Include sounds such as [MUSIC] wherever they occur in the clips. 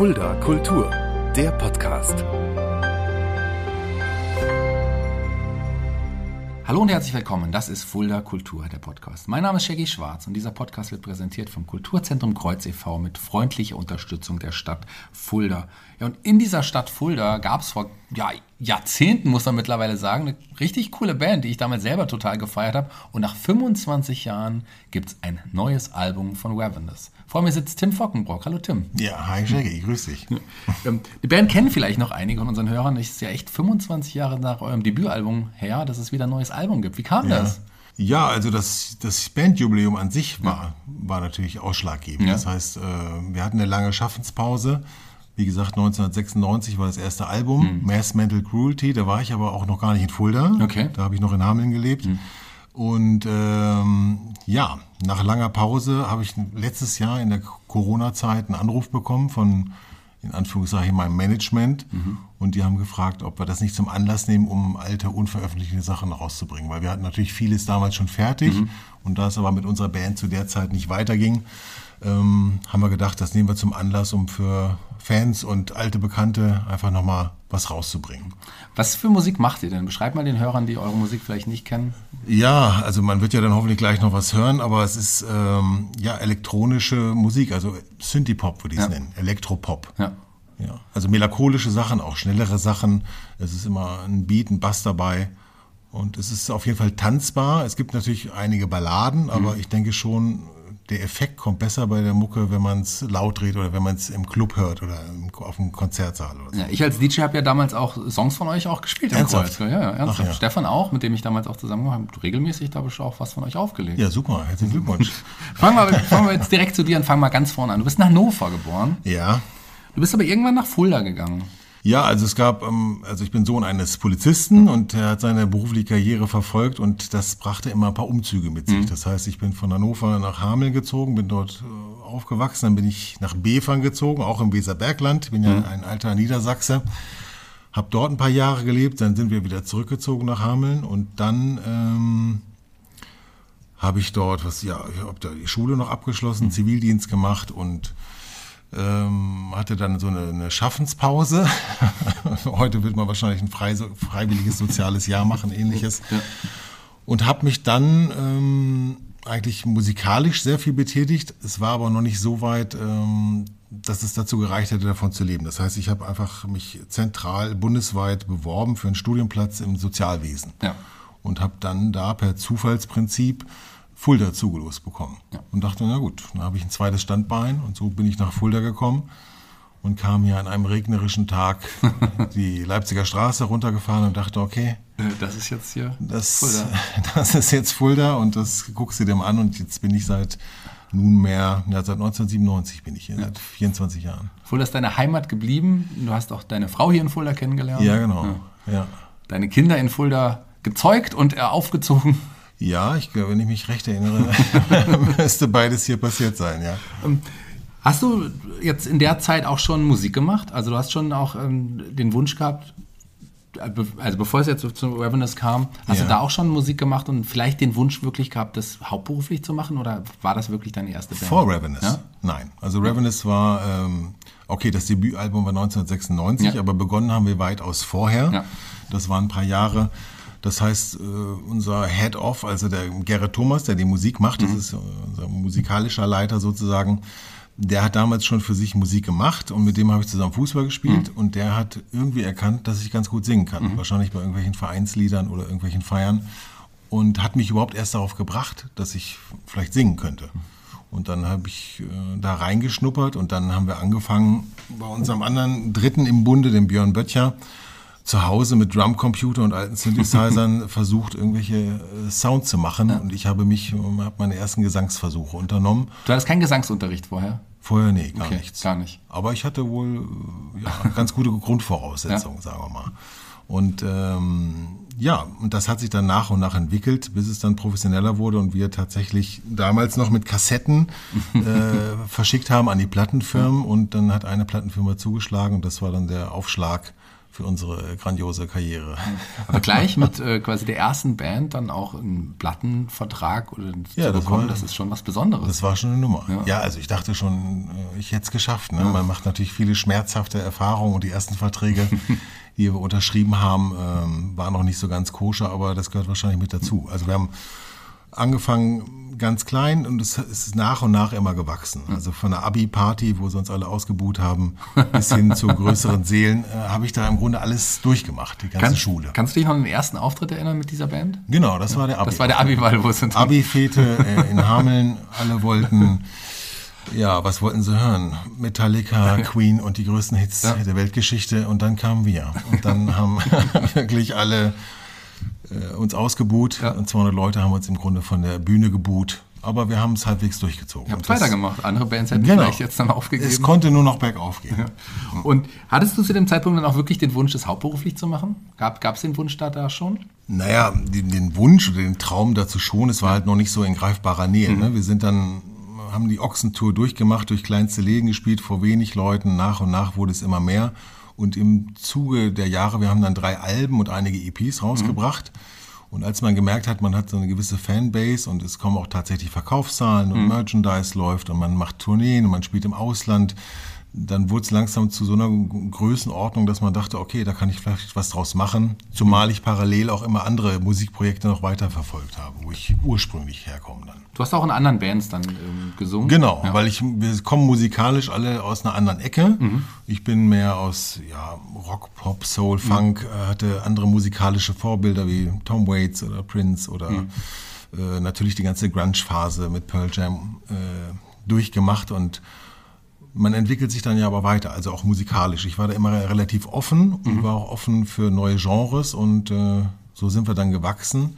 Fulda Kultur, der Podcast. Hallo und herzlich willkommen. Das ist Fulda Kultur, der Podcast. Mein Name ist Shaggy Schwarz und dieser Podcast wird präsentiert vom Kulturzentrum Kreuz e.V. mit freundlicher Unterstützung der Stadt Fulda. Ja, und in dieser Stadt Fulda gab es vor ja, Jahrzehnten, muss man mittlerweile sagen, eine richtig coole Band, die ich damals selber total gefeiert habe. Und nach 25 Jahren gibt es ein neues Album von Ravenous. Vor mir sitzt Tim Fockenbrock. Hallo Tim. Ja, hi Shaggy, grüß dich. Ähm, die Band kennen vielleicht noch einige von unseren Hörern. Es ist ja echt 25 Jahre nach eurem Debütalbum her, dass es wieder ein neues Album gibt. Wie kam ja. das? Ja, also das, das Bandjubiläum an sich war, war natürlich ausschlaggebend. Ja. Das heißt, äh, wir hatten eine lange Schaffenspause. Wie gesagt, 1996 war das erste Album, Mass Mental Cruelty. Da war ich aber auch noch gar nicht in Fulda. Okay. Da habe ich noch in Hameln gelebt. Und ähm, ja, nach langer Pause habe ich letztes Jahr in der Corona-Zeit einen Anruf bekommen von, in Anführungszeichen, meinem Management. Und die haben gefragt, ob wir das nicht zum Anlass nehmen, um alte, unveröffentlichte Sachen rauszubringen. Weil wir hatten natürlich vieles damals schon fertig. Und da es aber mit unserer Band zu der Zeit nicht weiterging, ähm, haben wir gedacht, das nehmen wir zum Anlass, um für Fans und alte Bekannte einfach nochmal was rauszubringen. Was für Musik macht ihr denn? Beschreibt mal den Hörern, die eure Musik vielleicht nicht kennen. Ja, also man wird ja dann hoffentlich gleich noch was hören, aber es ist ähm, ja elektronische Musik, also Synthie-Pop würde ich es Ja. nennen, Elektropop. Ja. Ja, also melancholische Sachen, auch schnellere Sachen. Es ist immer ein Beat, ein Bass dabei. Und es ist auf jeden Fall tanzbar. Es gibt natürlich einige Balladen, aber ich denke schon, der Effekt kommt besser bei der Mucke, wenn man es laut dreht oder wenn man es im Club hört oder im, auf einem Konzertsaal oder so. Ja, ich als DJ habe ja damals auch Songs von euch auch gespielt Ernsthaft? Ja, ja, ernsthaft. Ach ja. Stefan auch, mit dem ich damals auch zusammen habe, regelmäßig, da habe ich auch was von euch aufgelegt. Ja, super. Herzlichen Glückwunsch. [LAUGHS] Fangen, wir, fangen wir jetzt direkt zu dir und fangen mal ganz vorne an. Du bist nach Hannover geboren. ja. Du bist aber irgendwann nach Fulda gegangen. Ja, also es gab, ähm, also ich bin Sohn eines Polizisten und er hat seine berufliche Karriere verfolgt und das brachte immer ein paar Umzüge mit sich. Das heißt, ich bin von Hannover nach Hameln gezogen, bin dort äh, aufgewachsen, dann bin ich nach Befern gezogen, auch im Weserbergland, bin ja ein alter Niedersachse, habe dort ein paar Jahre gelebt, dann sind wir wieder zurückgezogen nach Hameln und dann ähm, habe ich dort, was ja, ich habe da die Schule noch abgeschlossen, Zivildienst gemacht und ähm, hatte dann so eine, eine Schaffenspause. [LAUGHS] Heute wird man wahrscheinlich ein frei, freiwilliges soziales Jahr machen, ähnliches. Und habe mich dann ähm, eigentlich musikalisch sehr viel betätigt. Es war aber noch nicht so weit, ähm, dass es dazu gereicht hätte, davon zu leben. Das heißt, ich habe einfach mich zentral bundesweit beworben für einen Studienplatz im Sozialwesen Ja. und habe dann da per Zufallsprinzip Fulda zugelost bekommen. Und dachte, na gut, dann habe ich ein zweites Standbein und so bin ich nach Fulda gekommen und kam hier an einem regnerischen Tag [LAUGHS] die Leipziger Straße runtergefahren und dachte, okay, Äh, Das ist jetzt hier das, Fulda. [LAUGHS] das ist jetzt Fulda und das guckst du dir mal an und jetzt bin ich seit nunmehr, ja, seit 1997 bin ich hier, seit 24 Jahren. Fulda ist deine Heimat geblieben. Du hast auch deine Frau hier in Fulda kennengelernt. Ja, genau. Ja. Deine Kinder in Fulda gezeugt und aufgezogen. Ja, ich glaube, wenn ich mich recht erinnere, [LAUGHS] müsste beides hier passiert sein, ja. Hast du jetzt in der Zeit auch schon Musik gemacht? Also du hast schon auch ähm, den Wunsch gehabt, äh, also bevor es jetzt zu Ravenous kam, hast Ja. du da auch schon Musik gemacht und vielleicht den Wunsch wirklich gehabt, das hauptberuflich zu machen oder war das wirklich deine erste Band? Vor Ravenous? Ja? Nein. Also Ravenous war, ähm, okay, das Debütalbum war 1996, Ja. aber begonnen haben wir weitaus vorher. Das waren ein paar Jahre. Das heißt, äh, unser Head-Off, also der Gerrit Thomas, der die Musik macht, Mhm. das ist äh, unser musikalischer Leiter sozusagen, der hat damals schon für sich Musik gemacht und mit dem habe ich zusammen Fußball gespielt Mhm. und der hat irgendwie erkannt, dass ich ganz gut singen kann. Wahrscheinlich bei irgendwelchen Vereinsliedern oder irgendwelchen Feiern und hat mich überhaupt erst darauf gebracht, dass ich vielleicht singen könnte. Und dann habe ich äh, da reingeschnuppert und dann haben wir angefangen, bei unserem anderen Dritten im Bunde, dem Björn Böttcher, zu Hause mit Drumcomputer und alten Synthesizern [LAUGHS] versucht, irgendwelche äh, Sounds zu machen. Und ich habe mich, äh, habe meine ersten Gesangsversuche unternommen. Du hattest keinen Gesangsunterricht vorher? Vorher, nee, gar Okay, nichts. gar nicht. Aber ich hatte wohl äh, ja, ganz gute Grundvoraussetzungen, sagen wir mal. Und ähm, ja, und das hat sich dann nach und nach entwickelt, bis es dann professioneller wurde und wir tatsächlich damals noch mit Kassetten äh, [LAUGHS] verschickt haben an die Plattenfirmen und dann hat eine Plattenfirma zugeschlagen und das war dann der Aufschlag für unsere grandiose Karriere. [LAUGHS] Aber gleich mit äh, quasi der ersten Band dann auch einen Plattenvertrag oder Ja, zu das bekommen, war- das ist schon was Besonderes. Das war schon eine Nummer. Ja. Ja, also ich dachte schon, äh, ich hätte es geschafft. Ne? Man macht natürlich viele schmerzhafte Erfahrungen und die ersten Verträge, [LAUGHS] die wir unterschrieben haben, ähm, waren noch nicht so ganz koscher, aber das gehört wahrscheinlich mit dazu. Also wir haben angefangen ganz klein und es ist nach und nach immer gewachsen. Also von der Abi-Party, wo sie uns alle ausgebuht haben, bis hin zu [LAUGHS] größeren Seelen, äh, habe ich da im Grunde alles durchgemacht, die ganze Kann- Schule. Kannst du dich noch an den ersten Auftritt erinnern mit dieser Band? Genau, das war der Abi. Das war der Abi-Ball, wo es uns Abi-Fete äh, in Hameln. Alle wollten, ja, was wollten sie hören? Metallica, [LAUGHS] Queen und die größten Hits Ja. der Weltgeschichte. Und dann kamen wir. Und dann haben [LAUGHS] wirklich alle äh, uns ausgebuht. Ja. Und 200 Leute haben uns im Grunde von der Bühne gebuht. Aber wir haben es halbwegs durchgezogen. Ihr habt weitergemacht. Andere Bands hätten Genau. vielleicht jetzt dann aufgegeben. Es konnte nur noch bergauf gehen. Und hattest du zu dem Zeitpunkt dann auch wirklich den Wunsch, das hauptberuflich zu machen? Gab es den Wunsch da, da schon? Naja, den, den Wunsch oder den Traum dazu schon, es war halt noch nicht so in greifbarer Nähe. Ne? Wir sind dann, haben die Ochsentour durchgemacht, durch kleinste Läden gespielt, vor wenig Leuten. Nach und nach wurde es immer mehr. Und im Zuge der Jahre, wir haben dann drei Alben und einige EPs rausgebracht. Und als man gemerkt hat, man hat so eine gewisse Fanbase und es kommen auch tatsächlich Verkaufszahlen und Merchandise läuft und man macht Tourneen und man spielt im Ausland, dann wurde es langsam zu so einer Größenordnung, dass man dachte, okay, da kann ich vielleicht was draus machen. Zumal ich parallel auch immer andere Musikprojekte noch weiterverfolgt habe, wo ich ursprünglich herkomme dann. Du hast auch in anderen Bands dann ähm, gesungen. Genau, Ja. weil ich, wir kommen musikalisch alle aus einer anderen Ecke. Ich bin mehr aus ja, Rock, Pop, Soul, Funk, äh, hatte andere musikalische Vorbilder wie Tom Waits oder Prince oder äh, natürlich die ganze Grunge-Phase mit Pearl Jam äh, durchgemacht und man entwickelt sich dann ja aber weiter, also auch musikalisch. Ich war da immer relativ offen und war auch offen für neue Genres und äh, so sind wir dann gewachsen.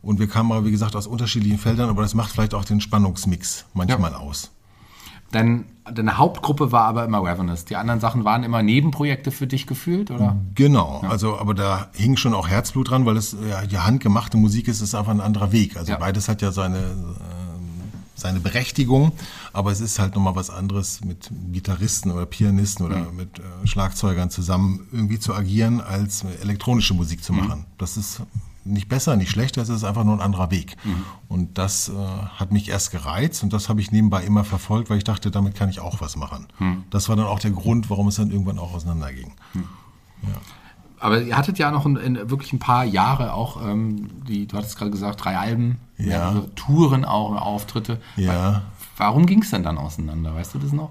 Und wir kamen aber, wie gesagt, aus unterschiedlichen Feldern, aber das macht vielleicht auch den Spannungsmix manchmal aus. Dein, deine Hauptgruppe war aber immer Ravenous. Die anderen Sachen waren immer Nebenprojekte für dich gefühlt, oder? Genau, also aber da hing schon auch Herzblut dran, weil es ja, die handgemachte Musik ist, ist einfach ein anderer Weg. Also Ja. beides hat ja seine, ähm, seine Berechtigung, aber es ist halt nochmal was anderes mit Gitarristen oder Pianisten oder mit äh, Schlagzeugern zusammen irgendwie zu agieren, als elektronische Musik zu machen. Das ist nicht besser, nicht schlechter, es ist einfach nur ein anderer Weg. Und das äh, hat mich erst gereizt und das habe ich nebenbei immer verfolgt, weil ich dachte, damit kann ich auch was machen. Das war dann auch der Grund, warum es dann irgendwann auch auseinanderging. Aber ihr hattet ja noch in, in wirklich ein paar Jahre auch, ähm, die, du hattest gerade gesagt, drei Alben, Ja. Touren auch, Auftritte. Ja. Warum ging es denn dann auseinander? Weißt du das noch?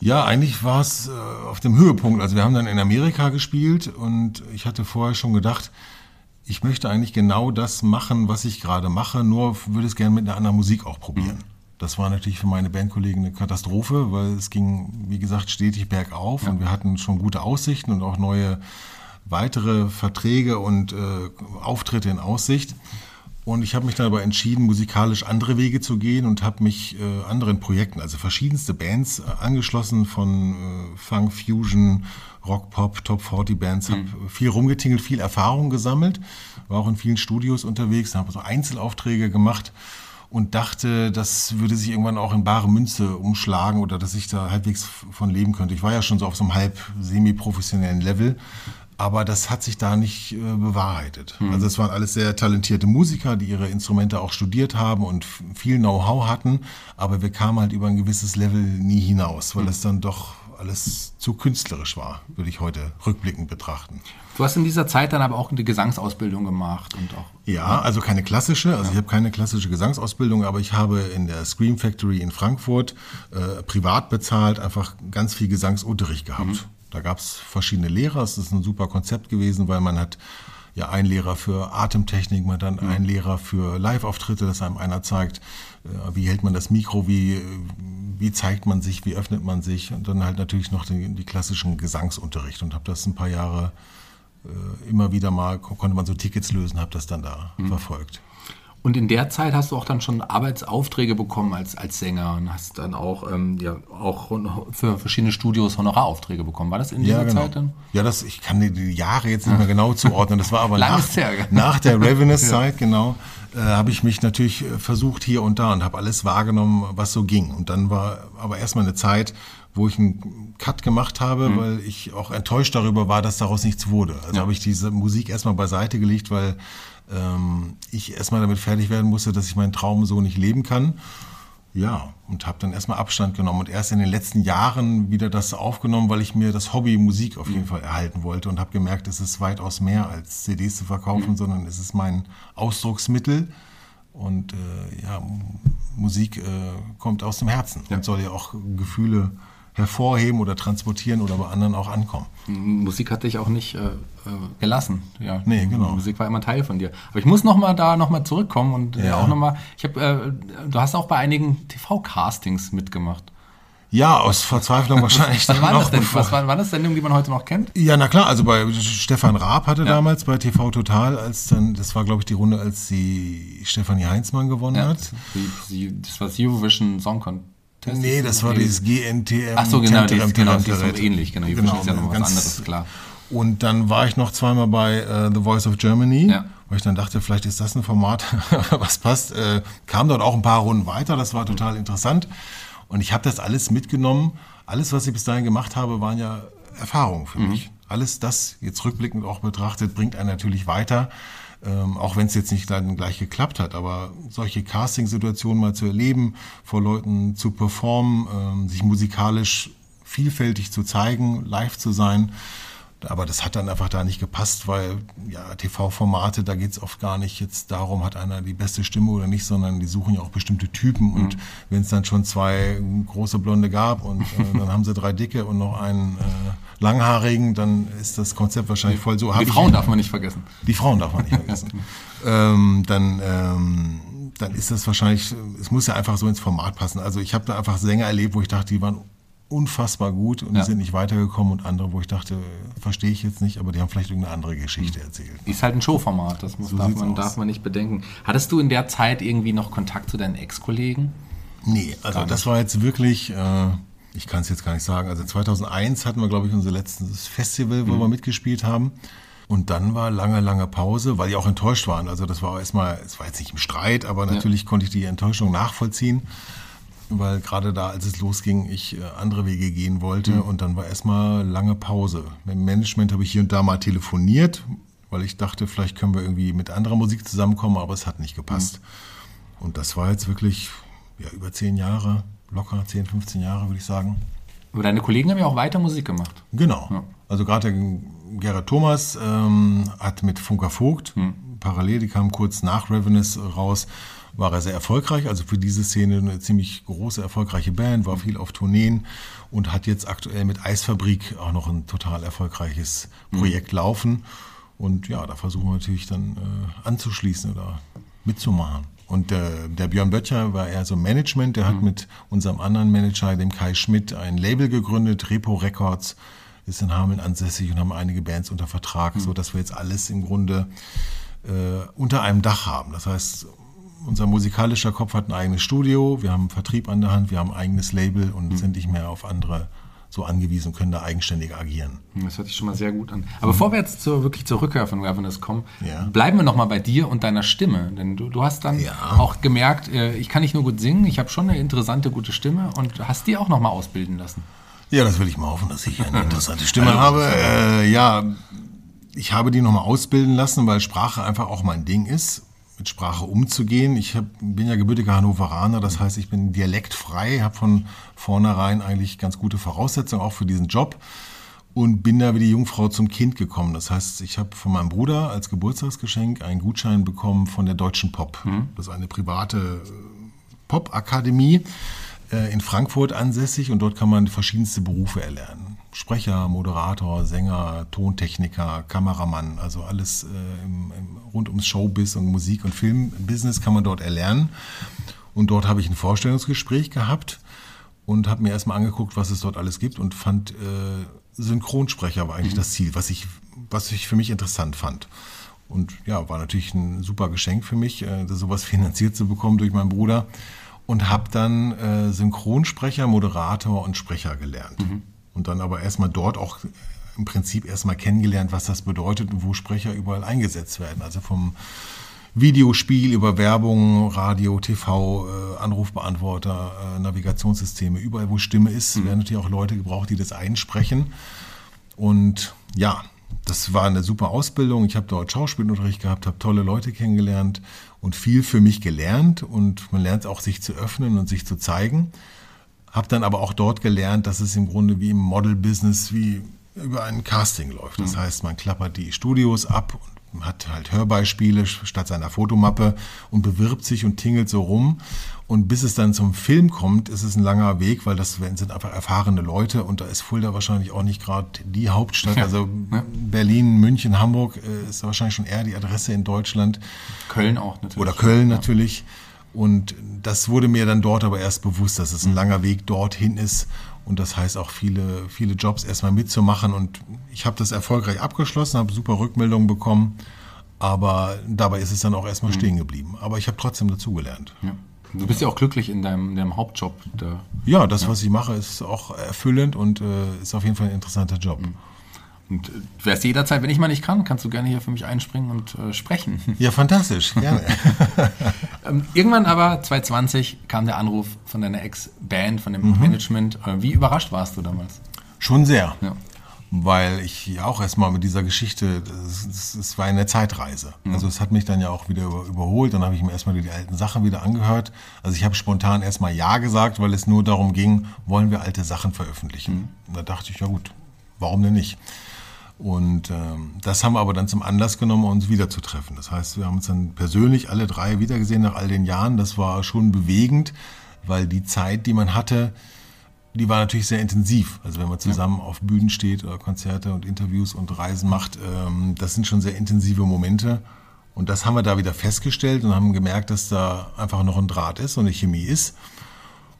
Ja, eigentlich war es äh, auf dem Höhepunkt. Also wir haben dann in Amerika gespielt und ich hatte vorher schon gedacht, ich möchte eigentlich genau das machen, was ich gerade mache, nur würde es gerne mit einer anderen Musik auch probieren. Das war natürlich für meine Bandkollegen eine Katastrophe, weil es ging, wie gesagt, stetig bergauf und wir hatten schon gute Aussichten und auch neue weitere Verträge und äh, Auftritte in Aussicht. Und ich habe mich dann aber entschieden, musikalisch andere Wege zu gehen und habe mich äh, anderen Projekten, also verschiedenste Bands äh, angeschlossen, von äh, Funk, Fusion, Rock, Pop, Top 40 Bands, habe viel rumgetingelt, viel Erfahrung gesammelt, war auch in vielen Studios unterwegs, habe so Einzelaufträge gemacht und dachte, das würde sich irgendwann auch in bare Münze umschlagen oder dass ich da halbwegs von leben könnte. Ich war ja schon so auf so einem halb semi-professionellen Level, aber das hat sich da nicht äh, bewahrheitet. Also es waren alles sehr talentierte Musiker, die ihre Instrumente auch studiert haben und viel Know-how hatten, aber wir kamen halt über ein gewisses Level nie hinaus, weil es dann doch alles zu künstlerisch war, würde ich heute rückblickend betrachten. Du hast in dieser Zeit dann aber auch eine Gesangsausbildung gemacht und auch. Ja, also keine klassische, also ich habe keine klassische Gesangsausbildung, aber ich habe in der Scream Factory in Frankfurt äh, privat bezahlt einfach ganz viel Gesangsunterricht gehabt. Da gab es verschiedene Lehrer, es ist ein super Konzept gewesen, weil man hat ja einen Lehrer für Atemtechnik, man hat dann einen Lehrer für Live-Auftritte, dass einem einer zeigt, äh, wie hält man das Mikro, wie, wie zeigt man sich, wie öffnet man sich. Und dann halt natürlich noch den, die klassischen Gesangsunterricht. Und habe das ein paar Jahre immer wieder mal ko- konnte man so Tickets lösen, habe das dann da verfolgt. Und in der Zeit hast du auch dann schon Arbeitsaufträge bekommen als, als Sänger und hast dann auch, ähm, ja, auch für verschiedene Studios Honoraraufträge bekommen. War das in dieser ja, genau. Zeit dann? Ja, das, ich kann die, die Jahre jetzt nicht mehr genau zuordnen. Das war aber [LAUGHS] nach, nach der Ravenous-Zeit, [LAUGHS] genau, äh, habe ich mich natürlich äh, versucht hier und da und habe alles wahrgenommen, was so ging. Und dann war aber erstmal eine Zeit, wo ich einen Cut gemacht habe, Mhm. weil ich auch enttäuscht darüber war, dass daraus nichts wurde. Also habe ich diese Musik erstmal beiseite gelegt, weil ähm, ich erstmal damit fertig werden musste, dass ich meinen Traum so nicht leben kann. Ja, und habe dann erstmal Abstand genommen und erst in den letzten Jahren wieder das aufgenommen, weil ich mir das Hobby Musik auf jeden Fall erhalten wollte und habe gemerkt, es ist weitaus mehr als CDs zu verkaufen, sondern es ist mein Ausdrucksmittel. Und äh, ja, Musik äh, kommt aus dem Herzen und soll ja auch Gefühle hervorheben oder transportieren oder bei anderen auch ankommen. Musik hat dich auch nicht äh, äh, gelassen. Ja. Nee, genau. Musik war immer Teil von dir. Aber ich muss noch mal da noch mal zurückkommen und äh, Ja. auch noch mal. Ich habe, äh, du hast auch bei einigen TV-Castings mitgemacht. Ja, aus Verzweiflung wahrscheinlich. Was dann waren das denn? Was waren, waren das Sendungen, die man heute noch kennt? Ja, na klar, also bei Stefan Raab hatte damals bei TV Total, als dann, das war glaube ich die Runde, als sie Stefanie Heinzmann gewonnen hat. Die, die, das war das Eurovision Song Contest. Nee, das war dieses GNTM. Ach so, genau, genau, das ist so ähnlich. Genau, Eurovision ist ja noch was anderes, klar. Und dann war ich noch zweimal bei äh, The Voice of Germany, Ja. weil ich dann dachte, vielleicht ist das ein Format, [LAUGHS] was passt. Äh, kam dort auch ein paar Runden weiter, das war total interessant. Und ich habe das alles mitgenommen. Alles, was ich bis dahin gemacht habe, waren ja Erfahrungen für mich. Alles das, jetzt rückblickend auch betrachtet, bringt einen natürlich weiter. Ähm, auch wenn es jetzt nicht dann gleich geklappt hat, aber solche Casting-Situationen mal zu erleben, vor Leuten zu performen, ähm, sich musikalisch vielfältig zu zeigen, live zu sein, aber das hat dann einfach da nicht gepasst, weil ja, TV-Formate, da geht's oft gar nicht jetzt darum, hat einer die beste Stimme oder nicht, sondern die suchen ja auch bestimmte Typen. Und Mhm. wenn es dann schon zwei große Blonde gab und äh, [LAUGHS] dann haben sie drei dicke und noch einen äh, langhaarigen, dann ist das Konzept wahrscheinlich voll so. Hab Die ich- Frauen darf man nicht vergessen. die Frauen darf man nicht vergessen. [LAUGHS] ähm, dann, ähm, dann ist das wahrscheinlich, es muss ja einfach so ins Format passen. Also ich habe da einfach Sänger erlebt, wo ich dachte, die waren unfassbar gut und Ja. die sind nicht weitergekommen und andere, wo ich dachte, verstehe ich jetzt nicht, aber die haben vielleicht irgendeine andere Geschichte erzählt. Ist halt ein Showformat, das muss, So darf, man, aus. darf man nicht bedenken. Hattest du in der Zeit irgendwie noch Kontakt zu deinen Ex-Kollegen? Nee, also das war jetzt wirklich, äh, ich kann es jetzt gar nicht sagen, also 2001 hatten wir, glaube ich, unser letztes Festival, wo wir mitgespielt haben. Und dann war lange, lange Pause, weil die auch enttäuscht waren. Also das war erstmal, es war jetzt nicht im Streit, aber natürlich konnte ich die Enttäuschung nachvollziehen, weil gerade da, als es losging, ich äh, andere Wege gehen wollte. Und dann war erstmal lange Pause. Mit dem Management habe ich hier und da mal telefoniert, weil ich dachte, vielleicht können wir irgendwie mit anderer Musik zusammenkommen, aber es hat nicht gepasst. Und das war jetzt wirklich ja, über zehn Jahre, locker 10, 15 Jahre, würde ich sagen. Aber deine Kollegen haben ja auch weiter Musik gemacht. Genau. Also gerade Gerhard Thomas ähm, hat mit Funker Vogt parallel, die kam kurz nach Ravenous raus, war er sehr erfolgreich. Also für diese Szene eine ziemlich große, erfolgreiche Band, war viel auf Tourneen und hat jetzt aktuell mit Eisfabrik auch noch ein total erfolgreiches Projekt laufen. Und ja, da versuchen wir natürlich dann äh, anzuschließen oder mitzumachen. Und der, der Björn Böttcher war eher so Management, der hat mit unserem anderen Manager, dem Kai Schmidt, ein Label gegründet, Repo Records, ist in Hameln ansässig und haben einige Bands unter Vertrag, so dass wir jetzt alles im Grunde äh, unter einem Dach haben. Das heißt, unser musikalischer Kopf hat ein eigenes Studio, wir haben einen Vertrieb an der Hand, wir haben ein eigenes Label und sind nicht mehr auf andere so angewiesen, können da eigenständig agieren. Das hört sich schon mal sehr gut an. Aber bevor wir jetzt zur, wirklich zur Rückkehr von Ravenous kommen, Ja. bleiben wir noch mal bei dir und deiner Stimme. Denn du, du hast dann Ja. auch gemerkt, äh, ich kann nicht nur gut singen, ich habe schon eine interessante, gute Stimme und hast die auch noch mal ausbilden lassen. Ja, das will ich mal hoffen, dass ich eine [LAUGHS] interessante Stimme habe. Äh, ja, ich habe die nochmal ausbilden lassen, weil Sprache einfach auch mein Ding ist, mit Sprache umzugehen. Ich hab, bin ja gebürtiger Hannoveraner, das heißt, ich bin dialektfrei, habe von vornherein eigentlich ganz gute Voraussetzungen auch für diesen Job und bin da wie die Jungfrau zum Kind gekommen. Das heißt, ich habe von meinem Bruder als Geburtstagsgeschenk einen Gutschein bekommen von der Deutschen Pop. Das ist eine private äh, Popakademie äh, in Frankfurt ansässig und dort kann man verschiedenste Berufe erlernen. Sprecher, Moderator, Sänger, Tontechniker, Kameramann, also alles äh, im, im, rund ums Showbiz und Musik- und Filmbusiness kann man dort erlernen. Und dort habe ich ein Vorstellungsgespräch gehabt und habe mir erstmal angeguckt, was es dort alles gibt und fand, äh, Synchronsprecher war eigentlich das Ziel, was ich, was ich für mich interessant fand. Und ja, war natürlich ein super Geschenk für mich, äh, sowas [LAUGHS] finanziert zu bekommen durch meinen Bruder. Und habe dann äh, Synchronsprecher, Moderator und Sprecher gelernt. Mhm. Und dann aber erstmal dort auch im Prinzip erstmal kennengelernt, was das bedeutet und wo Sprecher überall eingesetzt werden. Also vom Videospiel über Werbung, Radio, TV, äh, Anrufbeantworter, äh, Navigationssysteme, überall wo Stimme ist, mhm. werden natürlich auch Leute gebraucht, die das einsprechen. Und ja, das war eine super Ausbildung. Ich habe dort Schauspielunterricht gehabt, habe tolle Leute kennengelernt und viel für mich gelernt. Und man lernt auch, sich zu öffnen und sich zu zeigen. Habe dann aber auch dort gelernt, dass es im Grunde wie im Model-Business, wie über ein Casting läuft. Das mhm. heißt, man klappert die Studios ab und hat halt Hörbeispiele statt seiner Fotomappe und bewirbt sich und tingelt so rum. Und bis es dann zum Film kommt, ist es ein langer Weg, weil das sind einfach erfahrene Leute und da ist Fulda wahrscheinlich auch nicht gerade die Hauptstadt. Ja. Also ja. Berlin, München, Hamburg äh, ist wahrscheinlich schon eher die Adresse in Deutschland. Köln auch natürlich. Oder Köln natürlich. Und das wurde mir dann dort aber erst bewusst, dass es ein langer Weg dorthin ist. Und das heißt auch viele, viele Jobs erstmal mitzumachen. Und ich habe das erfolgreich abgeschlossen, habe super Rückmeldungen bekommen. Aber dabei ist es dann auch erstmal mhm. stehen geblieben. Aber ich habe trotzdem dazugelernt. Ja. Du bist ja auch glücklich in deinem, in deinem Hauptjob. Da. Ja, das, ja. was ich mache, ist auch erfüllend und äh, ist auf jeden Fall ein interessanter Job. Mhm. Und du wärst jederzeit, wenn ich mal nicht kann, kannst du gerne hier für mich einspringen und äh, sprechen. Ja, fantastisch, [LAUGHS] gerne. Ähm, irgendwann aber, 2020, kam der Anruf von deiner Ex-Band, von dem mhm. Management. Äh, wie überrascht warst du damals? Schon sehr. Ja. Weil ich ja auch erstmal mit dieser Geschichte, es war eine Zeitreise. Mhm. Also es hat mich dann ja auch wieder überholt. Dann habe ich mir erstmal die alten Sachen wieder angehört. Also ich habe spontan erstmal Ja gesagt, weil es nur darum ging, wollen wir alte Sachen veröffentlichen. Mhm. Da dachte ich, ja gut, warum denn nicht? Und ähm, das haben wir aber dann zum Anlass genommen, uns wiederzutreffen. Das heißt, wir haben uns dann persönlich alle drei wiedergesehen nach all den Jahren. Das war schon bewegend, weil die Zeit, die man hatte, die war natürlich sehr intensiv. Also wenn man zusammen ja. auf Bühnen steht oder Konzerte und Interviews und Reisen macht, ähm, das sind schon sehr intensive Momente. Und das haben wir da wieder festgestellt und haben gemerkt, dass da einfach noch ein Draht ist und eine Chemie ist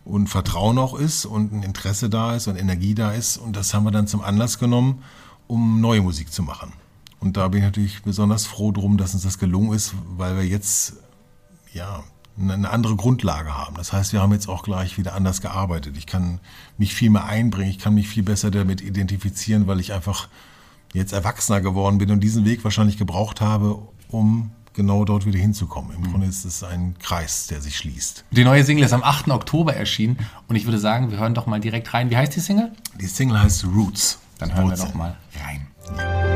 und Vertrauen auch ist und ein Interesse da ist und Energie da ist. Und das haben wir dann zum Anlass genommen, um neue Musik zu machen. Und da bin ich natürlich besonders froh drum, dass uns das gelungen ist, weil wir jetzt ja eine andere Grundlage haben. Das heißt, wir haben jetzt auch gleich wieder anders gearbeitet. Ich kann mich viel mehr einbringen, ich kann mich viel besser damit identifizieren, weil ich einfach jetzt erwachsener geworden bin und diesen Weg wahrscheinlich gebraucht habe, um genau dort wieder hinzukommen. Im mhm. Grunde ist es ein Kreis, der sich schließt. Die neue Single ist am 8. Oktober erschienen und ich würde sagen, wir hören doch mal direkt rein. Wie heißt die Single? Die Single heißt Roots. Dann hören wir doch mal rein.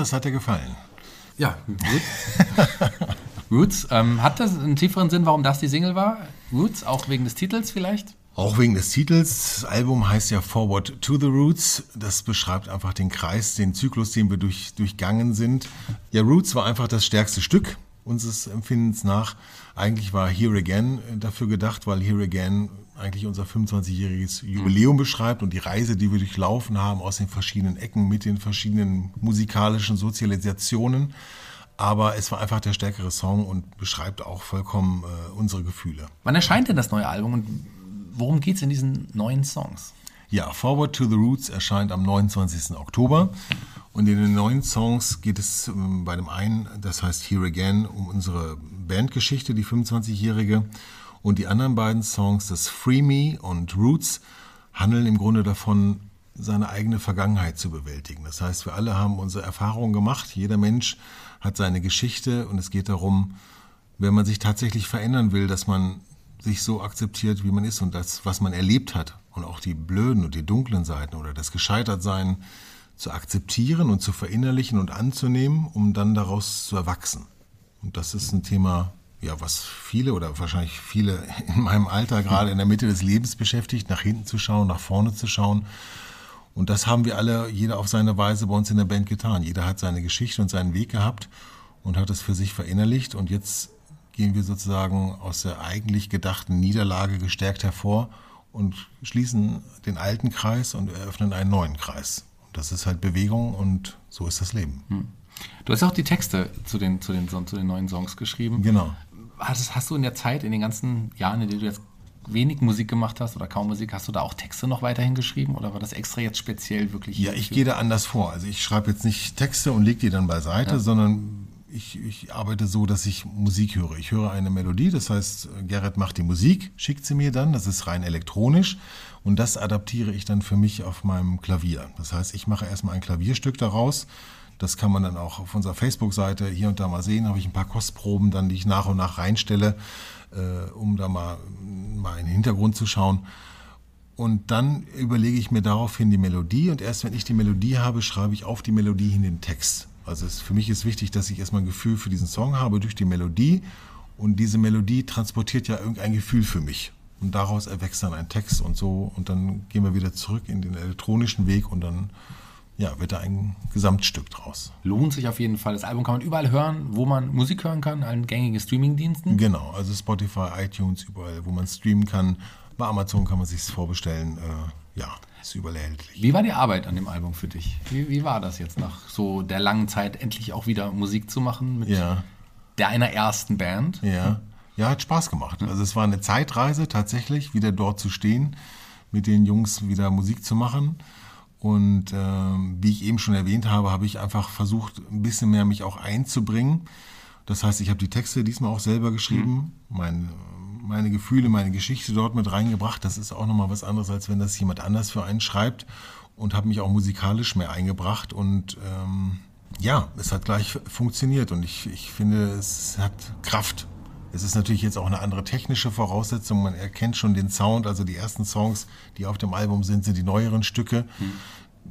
Das hat dir gefallen. Ja, gut. [LAUGHS] Roots. Ähm, hat das einen tieferen Sinn, warum das die Single war? Roots, auch wegen des Titels vielleicht? Auch wegen des Titels. Das Album heißt ja Forward to the Roots. Das beschreibt einfach den Kreis, den Zyklus, den wir durch, durchgangen sind. Ja, Roots war einfach das stärkste Stück unseres Empfindens nach. Eigentlich war Here Again dafür gedacht, weil Here Again eigentlich unser 25-jähriges Jubiläum beschreibt und die Reise, die wir durchlaufen haben aus den verschiedenen Ecken mit den verschiedenen musikalischen Sozialisationen. Aber es war einfach der stärkere Song und beschreibt auch vollkommen äh, unsere Gefühle. Wann erscheint denn das neue Album und worum geht es in diesen neuen Songs? Ja, Forward to the Roots erscheint am 29. Oktober. Und in den neuen Songs geht es ähm, bei dem einen, das heißt Here Again, um unsere Bandgeschichte, die 25-jährige. Und die anderen beiden Songs, das Free Me und Roots, handeln im Grunde davon, seine eigene Vergangenheit zu bewältigen. Das heißt, wir alle haben unsere Erfahrungen gemacht. Jeder Mensch hat seine Geschichte und es geht darum, wenn man sich tatsächlich verändern will, dass man sich so akzeptiert, wie man ist und das, was man erlebt hat und auch die blöden und die dunklen Seiten oder das Gescheitertsein zu akzeptieren und zu verinnerlichen und anzunehmen, um dann daraus zu erwachsen. Und das ist ein Thema, ja, was viele oder wahrscheinlich viele [LAUGHS] in meinem Alter gerade in der Mitte des Lebens beschäftigt, nach hinten zu schauen, nach vorne zu schauen. Und das haben wir alle, jeder auf seine Weise bei uns in der Band getan. Jeder hat seine Geschichte und seinen Weg gehabt und hat es für sich verinnerlicht. Und jetzt gehen wir sozusagen aus der eigentlich gedachten Niederlage gestärkt hervor und schließen den alten Kreis und eröffnen einen neuen Kreis. Und das ist halt Bewegung und so ist das Leben. Du hast auch die Texte zu den, zu den, zu den neuen Songs geschrieben. Genau. Hast, hast du in der Zeit, in den ganzen Jahren, in denen du jetzt wenig Musik gemacht hast oder kaum Musik, hast du da auch Texte noch weiterhin geschrieben oder war das extra jetzt speziell wirklich? Ja, ich gehe da anders vor. Also ich schreibe jetzt nicht Texte und lege die dann beiseite, sondern ich, ich arbeite so, dass ich Musik höre. Ich höre eine Melodie, das heißt, Gerrit macht die Musik, schickt sie mir dann, das ist rein elektronisch und das adaptiere ich dann für mich auf meinem Klavier. Das heißt, ich mache erstmal ein Klavierstück daraus. Das kann man dann auch auf unserer Facebook-Seite hier und da mal sehen. habe ich ein paar Kostproben dann, die ich nach und nach reinstelle, äh, um da mal, mal in den Hintergrund zu schauen. Und dann überlege ich mir daraufhin die Melodie und erst wenn ich die Melodie habe, schreibe ich auf die Melodie hin den Text. Also es, für mich ist wichtig, dass ich erstmal ein Gefühl für diesen Song habe durch die Melodie und diese Melodie transportiert ja irgendein Gefühl für mich. Und daraus erwächst dann ein Text und so und dann gehen wir wieder zurück in den elektronischen Weg und dann ja, wird da ein Gesamtstück draus. Lohnt sich auf jeden Fall. Das Album kann man überall hören, wo man Musik hören kann, allen gängigen Streamingdiensten. Genau, also Spotify, iTunes, überall, wo man streamen kann. Bei Amazon kann man sich vorbestellen. Äh, ja, ist überall erhältlich. Wie war die Arbeit an dem Album für dich? Wie, wie war das jetzt nach so der langen Zeit endlich auch wieder Musik zu machen mit Ja. der einer ersten Band? Ja. ja, hat Spaß gemacht. Also es war eine Zeitreise tatsächlich, wieder dort zu stehen, mit den Jungs wieder Musik zu machen. Und ähm, wie ich eben schon erwähnt habe, habe ich einfach versucht, ein bisschen mehr mich auch einzubringen. Das heißt, ich habe die Texte diesmal auch selber geschrieben, mein, meine Gefühle, meine Geschichte dort mit reingebracht. Das ist auch nochmal was anderes, als wenn das jemand anders für einen schreibt. Und habe mich auch musikalisch mehr eingebracht. Und ähm, ja, es hat gleich funktioniert. Und ich, ich finde, es hat Kraft, Es ist natürlich jetzt auch eine andere technische Voraussetzung. Man erkennt schon den Sound. Also die ersten Songs, die auf dem Album sind, sind die neueren Stücke.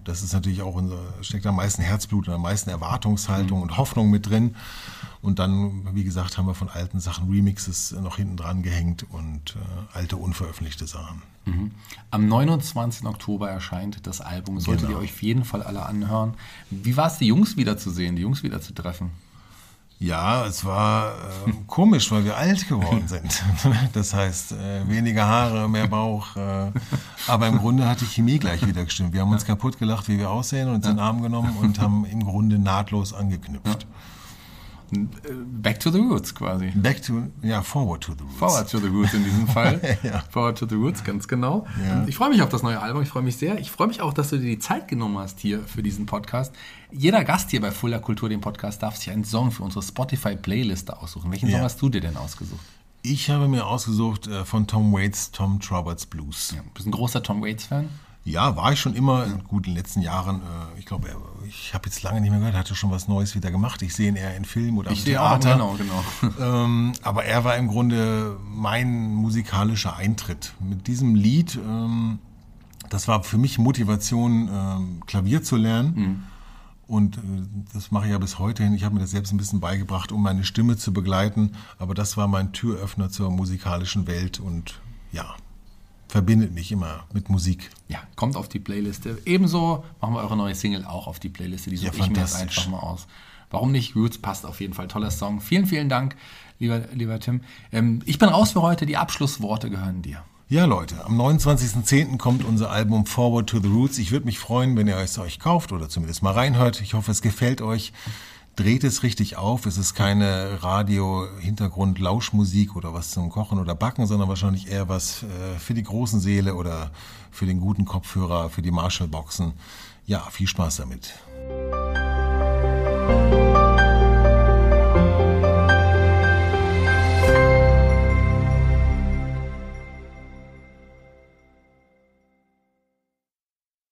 Das ist natürlich auch unser, steckt am meisten Herzblut und am meisten Erwartungshaltung und Hoffnung mit drin. Und dann, wie gesagt, haben wir von alten Sachen Remixes noch hinten dran gehängt und äh, alte unveröffentlichte Sachen. Am 29. Oktober erscheint das Album. Solltet Genau. ihr euch auf jeden Fall alle anhören. Wie war es, die Jungs wiederzusehen, die Jungs wieder zu treffen? Ja, es war äh, komisch, weil wir alt geworden sind. [LAUGHS] Das heißt, äh, weniger Haare, mehr Bauch. Äh, aber im Grunde hat die Chemie gleich wieder gestimmt. Wir haben uns kaputt gelacht, wie wir aussehen, und uns in den Arm genommen und haben im Grunde nahtlos angeknüpft. Back to the Roots quasi. Back to, ja, forward to the roots. Forward to the Roots in diesem [LAUGHS] Fall. Ja. Forward to the Roots, ganz genau. Ja. Ich freue mich auf das neue Album, ich freue mich sehr. Ich freue mich auch, dass du dir die Zeit genommen hast hier für diesen Podcast. Jeder Gast hier bei Fuller Kultur, dem Podcast, darf sich einen Song für unsere Spotify-Playliste aussuchen. Welchen Song Ja. hast du dir denn ausgesucht? Ich habe mir ausgesucht äh, von Tom Waits, Tom Roberts Blues. Du bist ein großer Tom Waits-Fan? Ja, war ich schon immer. Gut, in den letzten Jahren, äh, ich glaube, er- ich habe jetzt lange nicht mehr gehört, er hatte schon was Neues wieder gemacht. Ich sehe ihn eher in Filmen oder Ich sehe auch, Theater. genau, genau. [LAUGHS] Ähm, aber er war im Grunde mein musikalischer Eintritt. Mit diesem Lied, ähm, das war für mich Motivation, ähm, Klavier zu lernen. Und äh, das mache ich ja bis heute hin. Ich habe mir das selbst ein bisschen beigebracht, um meine Stimme zu begleiten. Aber das war mein Türöffner zur musikalischen Welt und ja, verbindet mich immer mit Musik. Ja, kommt auf die Playliste. Ebenso machen wir eure neue Single auch auf die Playliste. Die suche Ja, ich mir jetzt einfach mal aus. Warum nicht? Roots passt auf jeden Fall. Toller Song. Vielen, vielen Dank, lieber, lieber Tim. Ähm, ich bin raus für heute. Die Abschlussworte gehören dir. Ja, Leute, am 29.10. kommt unser Album Forward to the Roots. Ich würde mich freuen, wenn ihr es euch kauft oder zumindest mal reinhört. Ich hoffe, es gefällt euch. Dreht es richtig auf. Es ist keine Radio-Hintergrund-Lauschmusik oder was zum Kochen oder Backen, sondern wahrscheinlich eher was äh, für die großen Seele oder für den guten Kopfhörer, für die Marshall-Boxen. Ja, viel Spaß damit.